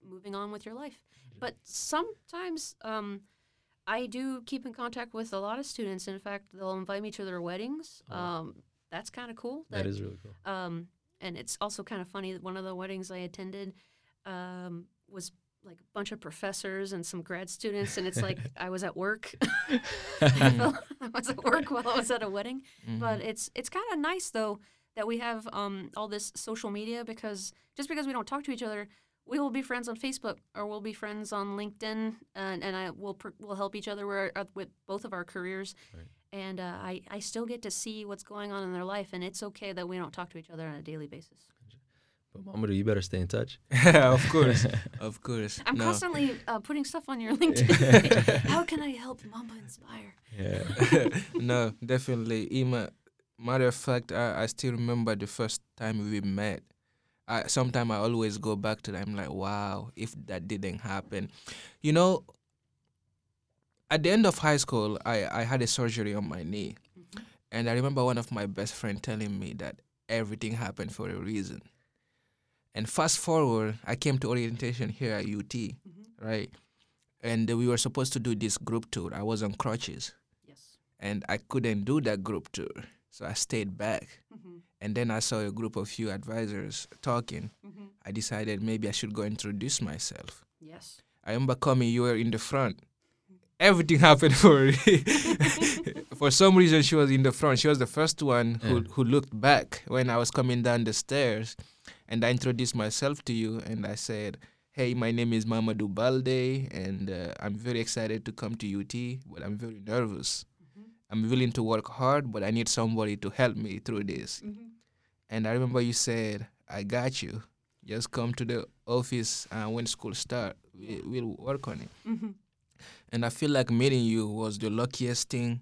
[SPEAKER 2] moving on with your life. But sometimes. Um, I do keep in contact with a lot of students. In fact, they'll invite me to their weddings.
[SPEAKER 3] Oh.
[SPEAKER 2] Um, that's kind of cool.
[SPEAKER 3] that is really cool
[SPEAKER 2] Um, and it's also kind of funny that one of the weddings I attended um, was like a bunch of professors and some grad students, and it's like I was at work. I I was at work while I was at a wedding. But it's it's kind of nice though that we have um, all this social media because just because we don't talk to each other, we will be friends on Facebook or we'll be friends on LinkedIn, and, and I will we'll help each other where, uh, with both of our careers.
[SPEAKER 3] Right.
[SPEAKER 2] And uh, I, I still get to see what's going on in their life, and it's okay that we don't talk to each other on a daily basis.
[SPEAKER 3] but Mamadou, you better stay in touch
[SPEAKER 1] of course, of course.
[SPEAKER 2] I'm
[SPEAKER 1] no.
[SPEAKER 2] constantly uh, putting stuff on your LinkedIn. How can I help Mamba Inspire?
[SPEAKER 3] yeah
[SPEAKER 1] no, definitely. Ima, matter of fact, I, I still remember the first time we met. I sometimes I always go back to that. I'm like, wow, if that didn't happen, you know. At the end of high school, I, I had a surgery on my knee, mm-hmm. and I remember one of my best friend telling me that everything happened for a reason. And fast forward, I came to orientation here at UT, mm-hmm. right? And we were supposed to do this group tour. I was on crutches
[SPEAKER 2] Yes.
[SPEAKER 1] and I couldn't do that group tour. So I stayed back.
[SPEAKER 2] Mm-hmm.
[SPEAKER 1] And then I saw a group of few advisors talking.
[SPEAKER 2] Mm-hmm.
[SPEAKER 1] I decided maybe I should go introduce myself.
[SPEAKER 2] Yes.
[SPEAKER 1] I remember coming, you were in the front. Everything happened for for some reason she was in the front. She was the first one who,
[SPEAKER 3] Yeah.
[SPEAKER 1] who looked back when I was coming down the stairs. And I introduced myself to you and I said, Hey, my name is Mamadou Balde and uh, I'm very excited to come to UT, but I'm very nervous. I'm willing to work hard, but I need somebody to help me through this. And I remember you said, I got you. Just come to the office uh, when school start. We, we'll work on it.
[SPEAKER 2] Mm-hmm.
[SPEAKER 1] And I feel like meeting you was the luckiest thing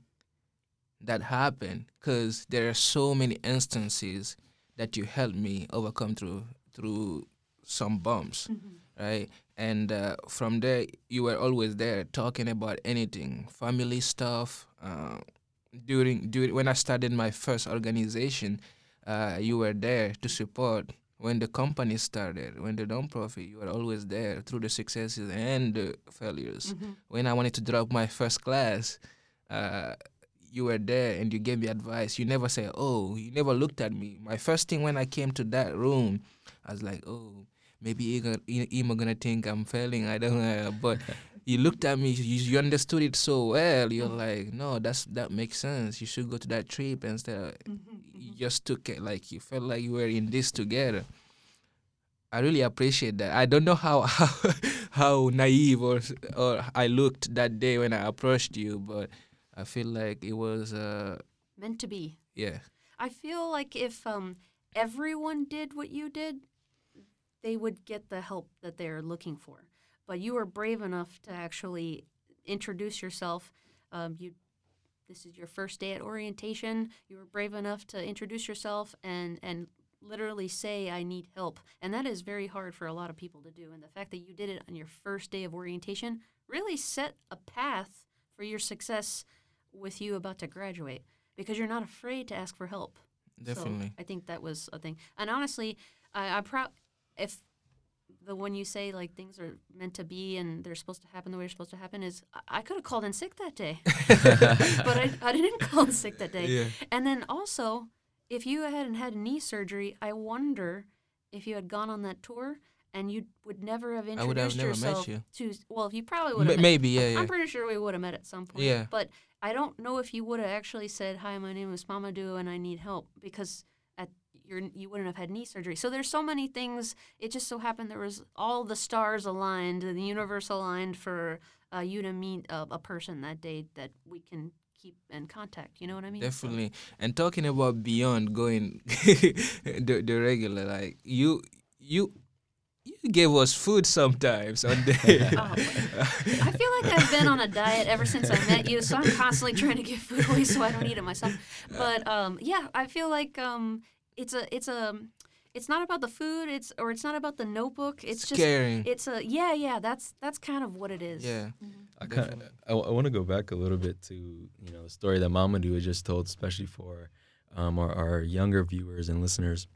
[SPEAKER 1] that happened because there are so many instances that you helped me overcome through through some bumps, right? And uh, from there, you were always there talking about anything, family stuff. Uh, during during when I started my first organization, uh, you were there to support. When the company started, when the nonprofit, you were always there through the successes and the failures
[SPEAKER 2] Mm-hmm.
[SPEAKER 1] when I wanted to drop my first class, uh, you were there and you gave me advice. You never said, "Oh," you never looked at me. My first thing when I came to that room, I was like, "Oh, maybe Ima, gonna think I'm failing." I don't know, but you looked at me. You, you understood it so well. You're like, "No, that's that makes sense. You should go to that trip instead." You just took it like you felt like you were in this together. I really appreciate that. I don't know how how, how naive or or I looked that day when I approached you, but I feel like it was uh
[SPEAKER 2] Meant to be.
[SPEAKER 1] yeah.
[SPEAKER 2] I feel like if um, everyone did what you did, they would get the help that they're looking for. But you were brave enough to actually introduce yourself. Um, you this is your first day at orientation. You were brave enough to introduce yourself and and literally say I need help. And that is very hard for a lot of people to do. And the fact that you did it on your first day of orientation really set a path for your success with you about to graduate because you're not afraid to ask for help.
[SPEAKER 1] Definitely.
[SPEAKER 2] So I think that was a thing. And honestly, I, I'm proud if the one you say like things are meant to be and they're supposed to happen the way they're supposed to happen is I, I could have called in sick that day, but I, I didn't call in sick that day.
[SPEAKER 1] Yeah.
[SPEAKER 2] And then also, if you hadn't had knee surgery, I wonder if you had gone on that tour and you would never have
[SPEAKER 1] have
[SPEAKER 2] introduced
[SPEAKER 1] met
[SPEAKER 2] yourself
[SPEAKER 1] you.
[SPEAKER 2] to. Well, you probably would
[SPEAKER 1] M-
[SPEAKER 2] have.
[SPEAKER 1] maybe, yeah, yeah.
[SPEAKER 2] I'm pretty sure we would have met at some point.
[SPEAKER 1] Yeah.
[SPEAKER 2] But I don't know if you would have actually said, "Hi, my name is Mamadou and I need help," because at your you wouldn't have had knee surgery. So there's so many things. It just so happened there was all the stars aligned, the universe aligned for uh, you to meet a, a person that day that we can keep in contact. You know what I mean? So-
[SPEAKER 1] Definitely. And talking about beyond going the, the regular, like you you you gave us food sometimes on day.
[SPEAKER 2] Oh, I feel like I've been on a diet ever since I met you, so I'm constantly trying to get food away so I don't eat it myself. But um, yeah, I feel like um, it's a it's a it's not about the food, it's or it's not about the notebook. It's just
[SPEAKER 1] caring.
[SPEAKER 2] it's a yeah yeah that's that's kind of what it is.
[SPEAKER 1] yeah.
[SPEAKER 3] I kind of,
[SPEAKER 1] Definitely.
[SPEAKER 3] I, want to go back a little bit to you know the story that Mamadou had just told, especially for um, our, our younger viewers and listeners.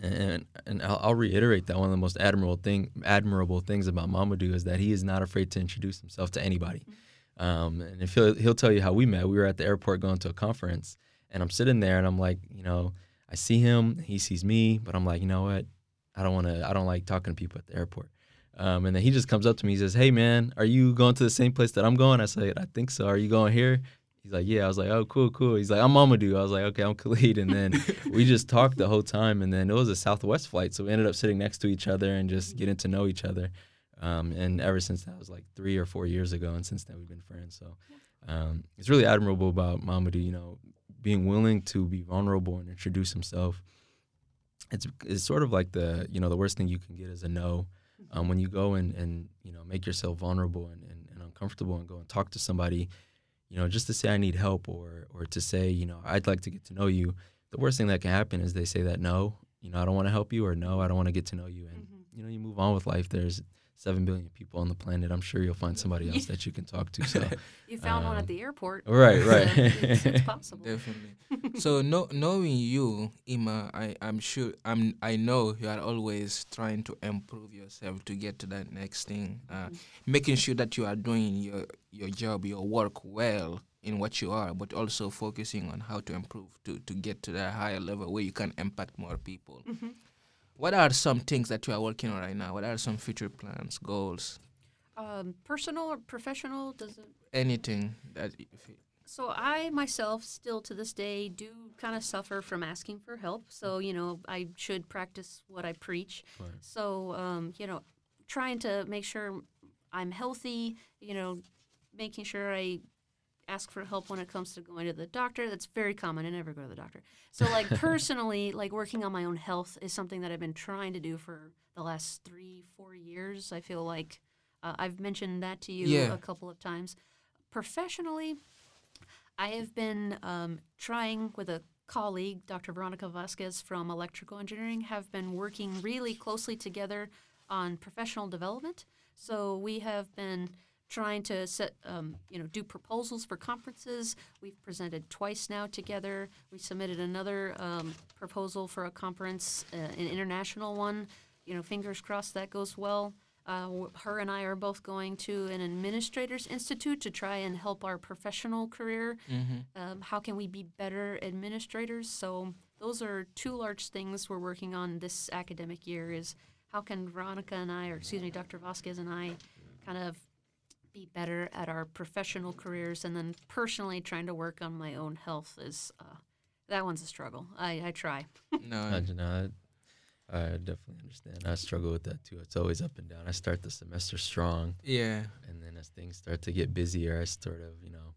[SPEAKER 3] And and I'll, I'll reiterate that one of the most admirable thing admirable things about Mamadou is that he is not afraid to introduce himself to anybody. Um, and if he'll he'll tell you how we met, we were at the airport going to a conference, and I'm sitting there and I'm like, you know, I see him, he sees me, but I'm like, you know what, I don't want to, I don't like talking to people at the airport. Um, and then he just comes up to me. He says, "Hey, man, are you going to the same place that I'm going?" I said, "I think so. Are you going here?" He's like, "Yeah." I was like, "Oh, cool, cool." He's like, "I'm Mamadou." I was like, "Okay, I'm Khalid." And then we just talked the whole time. And then it was a Southwest flight, so we ended up sitting next to each other and just getting to know each other. Um, and ever since that was like three or four years ago, and since then we've been friends. So um, it's really admirable about Mamadou. You know, being willing to be vulnerable and introduce himself. It's it's sort of like the you know the worst thing you can get is a no um, when you go and, and you know make yourself vulnerable and, and, and uncomfortable and go and talk to somebody you know just to say i need help or or to say you know i'd like to get to know you the worst thing that can happen is they say that no you know i don't want to help you or no i don't want to get to know you and
[SPEAKER 2] Mhm.
[SPEAKER 3] you know you move on with life there's 7 billion people on the planet i'm sure you'll find somebody else that you can talk to so
[SPEAKER 2] You found one
[SPEAKER 3] Um,
[SPEAKER 2] at the airport.
[SPEAKER 3] right
[SPEAKER 2] so
[SPEAKER 3] right
[SPEAKER 2] it's, it's possible.
[SPEAKER 1] Definitely. so no, knowing you, Ima, I I'm sure I'm I know you are always trying to improve yourself to get to that next thing. Uh, Making sure that you are doing your your job, your work well in what you are, but also focusing on how to improve to to get to that higher level where you can impact more people.
[SPEAKER 2] Mhm.
[SPEAKER 1] What are some things that you are working on right now? What are some future plans, goals,
[SPEAKER 2] Um, personal or professional doesn't
[SPEAKER 1] anything that?
[SPEAKER 2] So I myself still to this day do kind of suffer from asking for help. So you know I should practice what I preach.
[SPEAKER 3] Right.
[SPEAKER 2] So um, you know, trying to make sure I'm healthy. You know, making sure I ask for help when it comes to going to the doctor. That's very common. I never go to the doctor. So like personally, like working on my own health is something that I've been trying to do for the last three, four years. I feel like uh, I've mentioned that to you
[SPEAKER 1] Yeah.
[SPEAKER 2] a couple of times. Professionally, I have been um, trying with a colleague, Dr. Veronica Vasquez from Electrical Engineering, have been working really closely together on professional development. So we have been trying to set, um, you know, do proposals for conferences. We've presented twice now together. We submitted another um, proposal for a conference, uh, an international one. You know, fingers crossed that goes well. Uh, her and I are both going to an administrators institute to try and help our professional career. Um, how can we be better administrators? So those are two large things we're working on this academic year. Is how can Veronica and I, or excuse me, Dr. Vasquez and I, kind of be better at our professional careers, and then personally trying to work on my own health is uh, that one's a struggle. I, I try.
[SPEAKER 1] no,
[SPEAKER 3] I, no, I, I definitely understand. I struggle with that too. It's always up and down. I start the semester strong,
[SPEAKER 1] yeah,
[SPEAKER 3] and then as things start to get busier, I sort of, you know,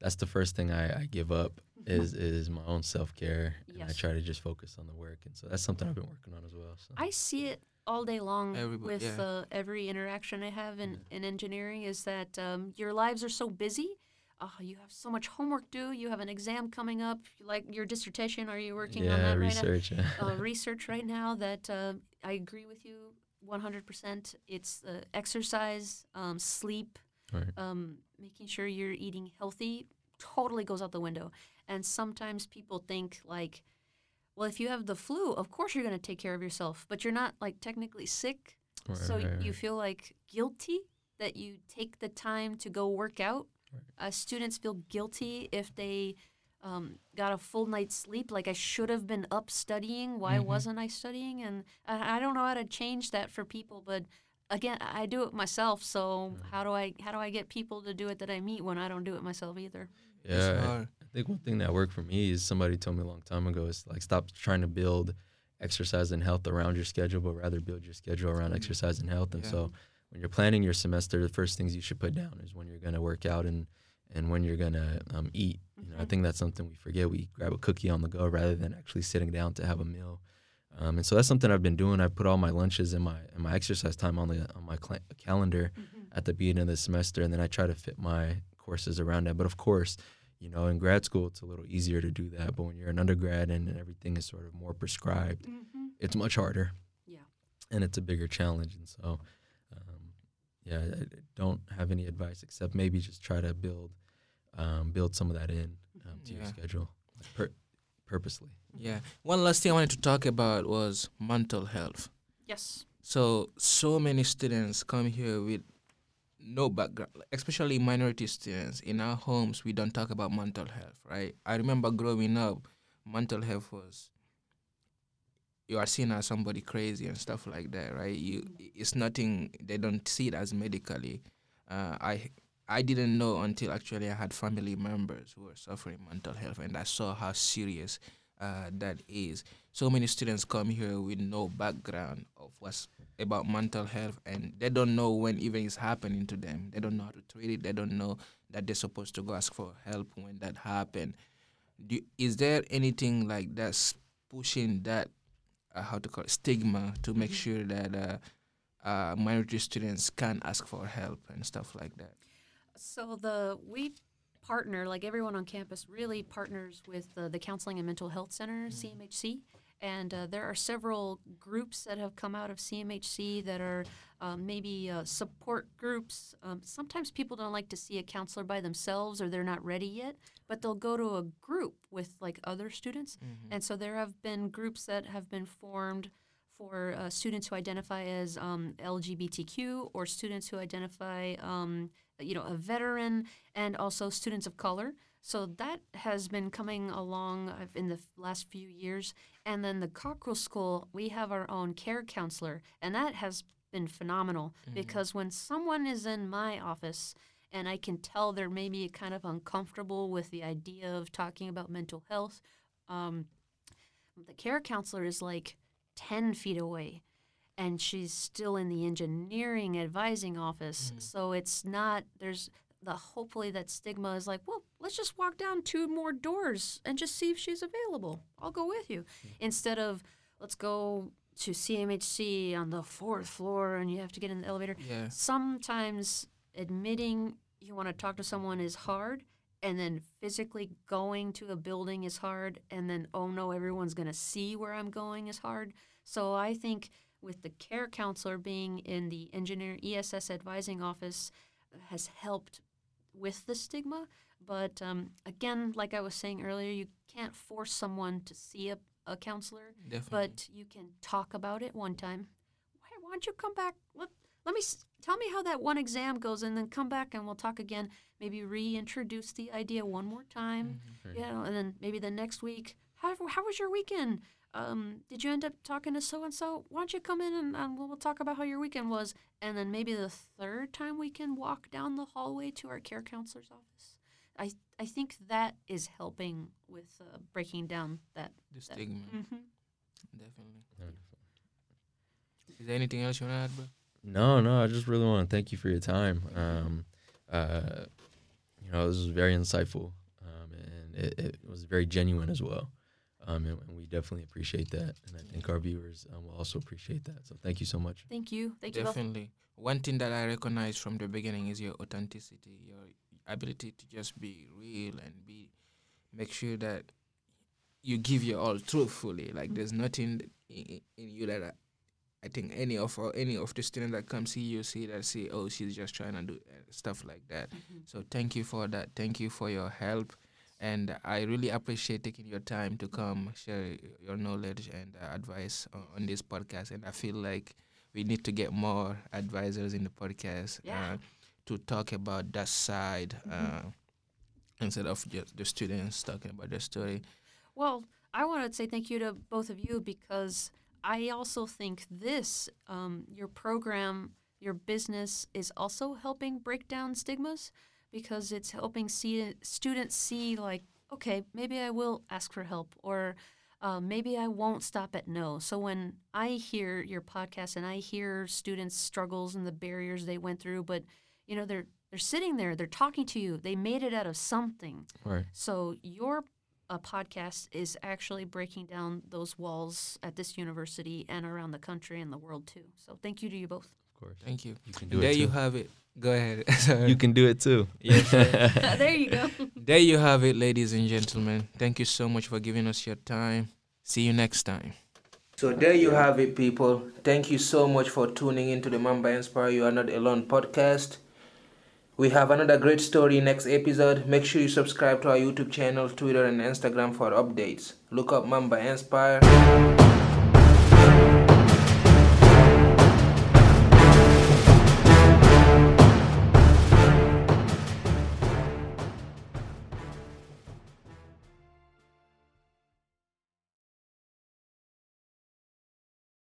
[SPEAKER 3] that's the first thing I, I give up is is my own self care, and I try to just focus on the work, and so that's something I've been working on as well. So.
[SPEAKER 2] I see it all day long
[SPEAKER 1] Everybo-
[SPEAKER 2] with
[SPEAKER 1] yeah.
[SPEAKER 2] uh, every interaction I have in, in engineering is that um, your lives are so busy. oh, you have so much homework due. You have an exam coming up, like your dissertation. Are you working
[SPEAKER 3] yeah,
[SPEAKER 2] on that
[SPEAKER 3] research.
[SPEAKER 2] right now? Uh, research right now that uh, I agree with you 100%. It's uh, exercise, um, sleep,
[SPEAKER 3] right.
[SPEAKER 2] um, making sure you're eating healthy totally goes out the window. And sometimes people think like, well, if you have the flu, of course you're going to take care of yourself, but you're not like technically sick.
[SPEAKER 3] Right,
[SPEAKER 2] so
[SPEAKER 3] right,
[SPEAKER 2] you
[SPEAKER 3] right.
[SPEAKER 2] feel like guilty that you take the time to go work out.
[SPEAKER 3] Right.
[SPEAKER 2] Uh, students feel guilty if they um, got a full night's sleep. Like I should have been up studying. Why
[SPEAKER 1] Mhm.
[SPEAKER 2] wasn't I studying? And I, I don't know how to change that for people. But again, I do it myself. So how do I how do I get people to do it that I meet when I don't do it myself either?
[SPEAKER 3] Yeah, I- think one thing that worked for me is somebody told me a long time ago is like stop trying to build exercise and health around your schedule, but rather build your schedule around
[SPEAKER 1] Mm.
[SPEAKER 3] exercise and health. And
[SPEAKER 1] Yeah.
[SPEAKER 3] so when you're planning your semester, the first things you should put down is when you're gonna work out and and when you're gonna um, eat. You know, I
[SPEAKER 2] Mhm.
[SPEAKER 3] think that's something we forget. We grab a cookie on the go rather than actually sitting down to have a meal. Um, and so that's something I've been doing. I put all my lunches and my and my exercise time on the on my cl- calendar at the beginning of the semester, and then I try to fit my courses around that. But of course, you know, in grad school, it's a little easier to do that. But when you're an undergrad and everything is sort of more prescribed,
[SPEAKER 2] Mm-hmm.
[SPEAKER 3] it's much harder.
[SPEAKER 2] Yeah.
[SPEAKER 3] And it's a bigger challenge. And so, um, yeah, I I don't have any advice except maybe just try to build um, build some of that in um, to your schedule like pur- purposely.
[SPEAKER 1] Yeah. One last thing I wanted to talk about was mental health.
[SPEAKER 2] Yes.
[SPEAKER 1] So so many students come here with no background, especially minority students. In our homes, we don't talk about mental health, right? I remember growing up, mental health was you are seen as somebody crazy and stuff like that, right? You, it's nothing. They don't see it as medically. Uh, I I didn't know until actually I had family members who were suffering mental health, and I saw how serious uh, that is. So many students come here with no background of what's about mental health, and they don't know when even it's happening to them. They don't know how to treat it. They don't know that they're supposed to go ask for help when that happen. Do, is there anything like that's pushing that uh, how to call it, stigma to make
[SPEAKER 2] Mhm.
[SPEAKER 1] sure that uh, uh, minority students can ask for help and stuff like that?
[SPEAKER 2] So the we partner like everyone on campus really partners with the, the Counseling and Mental Health Center CMHC, and uh, there are several groups that have come out of CMHC that are um, maybe uh, support groups. Um, sometimes people don't like to see a counselor by themselves or they're not ready yet, but they'll go to a group with like other students. And so there have been groups that have been formed for uh, students who identify as um, LGBTQ or students who identify, um, you know, a veteran and also students of color. So that has been coming along uh, in the last few years. And then the Cockrell School, we have our own care counselor, and that has been phenomenal because when someone is in my office and I can tell they're maybe kind of uncomfortable with the idea of talking about mental health, um, the care counselor is like 10 feet away and she's still in the engineering advising office. Mm-hmm. So it's not there's the hopefully that stigma is like well let's just walk down two more doors and just see if she's available. I'll go with you. Instead of let's go to cmhc on the fourth floor and you have to get in the elevator.
[SPEAKER 1] Yeah.
[SPEAKER 2] sometimes admitting you want to talk to someone is hard and then physically going to a building is hard and then oh no everyone's going to see where i'm going is hard. So i think with the care counselor being in the engineer ess advising office has helped with the stigma but um, again like i was saying earlier you can't force someone to see a, a counselor
[SPEAKER 1] Definitely.
[SPEAKER 2] but you can talk about it one time. Why, why don't you come back? Let, let me s- tell me how that one exam goes, and then come back and we'll talk again. Maybe reintroduce the idea one more time,
[SPEAKER 3] Right.
[SPEAKER 2] you know, and then maybe the next week. How, how was your weekend? Um, did you end up talking to so and so? Why don't you come in and, and we'll, we'll talk about how your weekend was? And then maybe the third time we can walk down the hallway to our care counselor's office. I I think that is helping with uh, breaking down that.
[SPEAKER 1] the
[SPEAKER 2] that
[SPEAKER 1] stigma.
[SPEAKER 2] Mhm.
[SPEAKER 1] Definitely. Is there anything else you want to add, bro?
[SPEAKER 3] No, no, I just really want to thank you for your time. Um, uh, you know, this was very insightful, um, and it, it was very genuine as well. Um, and, and we definitely appreciate that, and I think our viewers um, will also appreciate that. So thank you so much.
[SPEAKER 2] Thank you. Thank you both.
[SPEAKER 1] Definitely. One thing that I recognize from the beginning is your authenticity. Your ability to just be real and be make sure that you give your all truthfully. Like there's nothing in, in you that I, I think any of or any of the students that come see you see that say, oh, she's just trying to do uh, stuff like that. So thank you for that. Thank you for your help, and I really appreciate taking your time to come share your knowledge and uh, advice on, on this podcast. And I feel like we need to get more advisors in the podcast
[SPEAKER 2] Yeah.
[SPEAKER 1] uh, to talk about that side uh, instead of just the students talking about their story.
[SPEAKER 2] Well, I want to say thank you to both of you because I also think this, um, your program, your business is also helping break down stigmas because it's helping see students see like, okay, maybe I will ask for help or uh, maybe I won't stop at no. So when I hear your podcast and I hear students' struggles and the barriers they went through, but you know they're they're sitting there, they're talking to you, they made it out of something.
[SPEAKER 3] Right.
[SPEAKER 2] So your uh, podcast is actually breaking down those walls at this university and around the country and the world too. So thank you to you both.
[SPEAKER 3] Of course.
[SPEAKER 1] Thank you.
[SPEAKER 3] You can do
[SPEAKER 1] there
[SPEAKER 3] it too.
[SPEAKER 1] you have it. Go ahead. Sorry.
[SPEAKER 3] you can do it too.
[SPEAKER 1] Yes, oh,
[SPEAKER 2] there you go.
[SPEAKER 1] There you have it, ladies and gentlemen. Thank you so much for giving us your time. See you next time. So there you have it, people. Thank you so much for tuning into the Mamba Inspire You Are Not Alone podcast. We have another great story next episode. Make sure you subscribe to our YouTube channel, Twitter, and Instagram for updates. Look up Mamba Inspire.